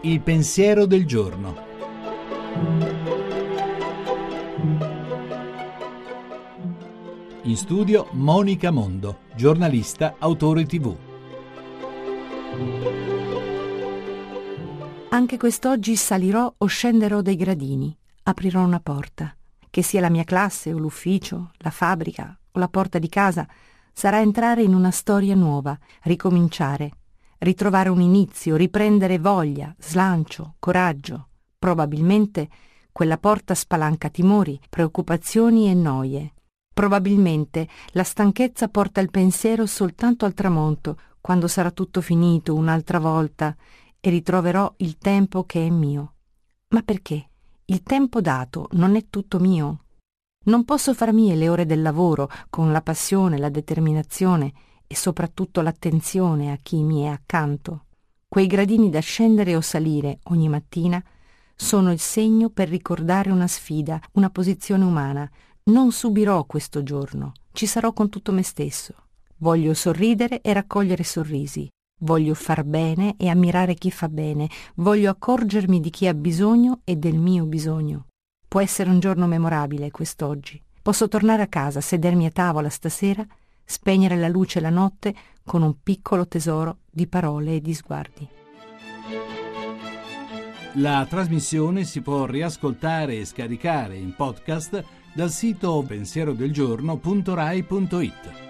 Il pensiero del giorno. In studio Monica Mondo, giornalista, autore tv. Anche quest'oggi salirò o scenderò dai gradini, aprirò una porta. Che sia la mia classe o l'ufficio, la fabbrica o la porta di casa, sarà entrare in una storia nuova, ricominciare, ritrovare un inizio, riprendere voglia, slancio, coraggio. Probabilmente quella porta spalanca timori, preoccupazioni e noie. Probabilmente la stanchezza porta il pensiero soltanto al tramonto, quando sarà tutto finito un'altra volta e ritroverò il tempo che è mio. Ma perché? Il tempo dato non è tutto mio. Non posso far mie le ore del lavoro con la passione, la determinazione e soprattutto l'attenzione a chi mi è accanto. Quei gradini da scendere o salire ogni mattina sono il segno per ricordare una sfida, una posizione umana. Non subirò questo giorno, ci sarò con tutto me stesso. Voglio sorridere e raccogliere sorrisi. Voglio far bene e ammirare chi fa bene. Voglio accorgermi di chi ha bisogno e del mio bisogno. Può essere un giorno memorabile quest'oggi. Posso tornare a casa, sedermi a tavola stasera, spegnere la luce la notte con un piccolo tesoro di parole e di sguardi. La trasmissione si può riascoltare e scaricare in podcast dal sito pensierodelgiorno.rai.it.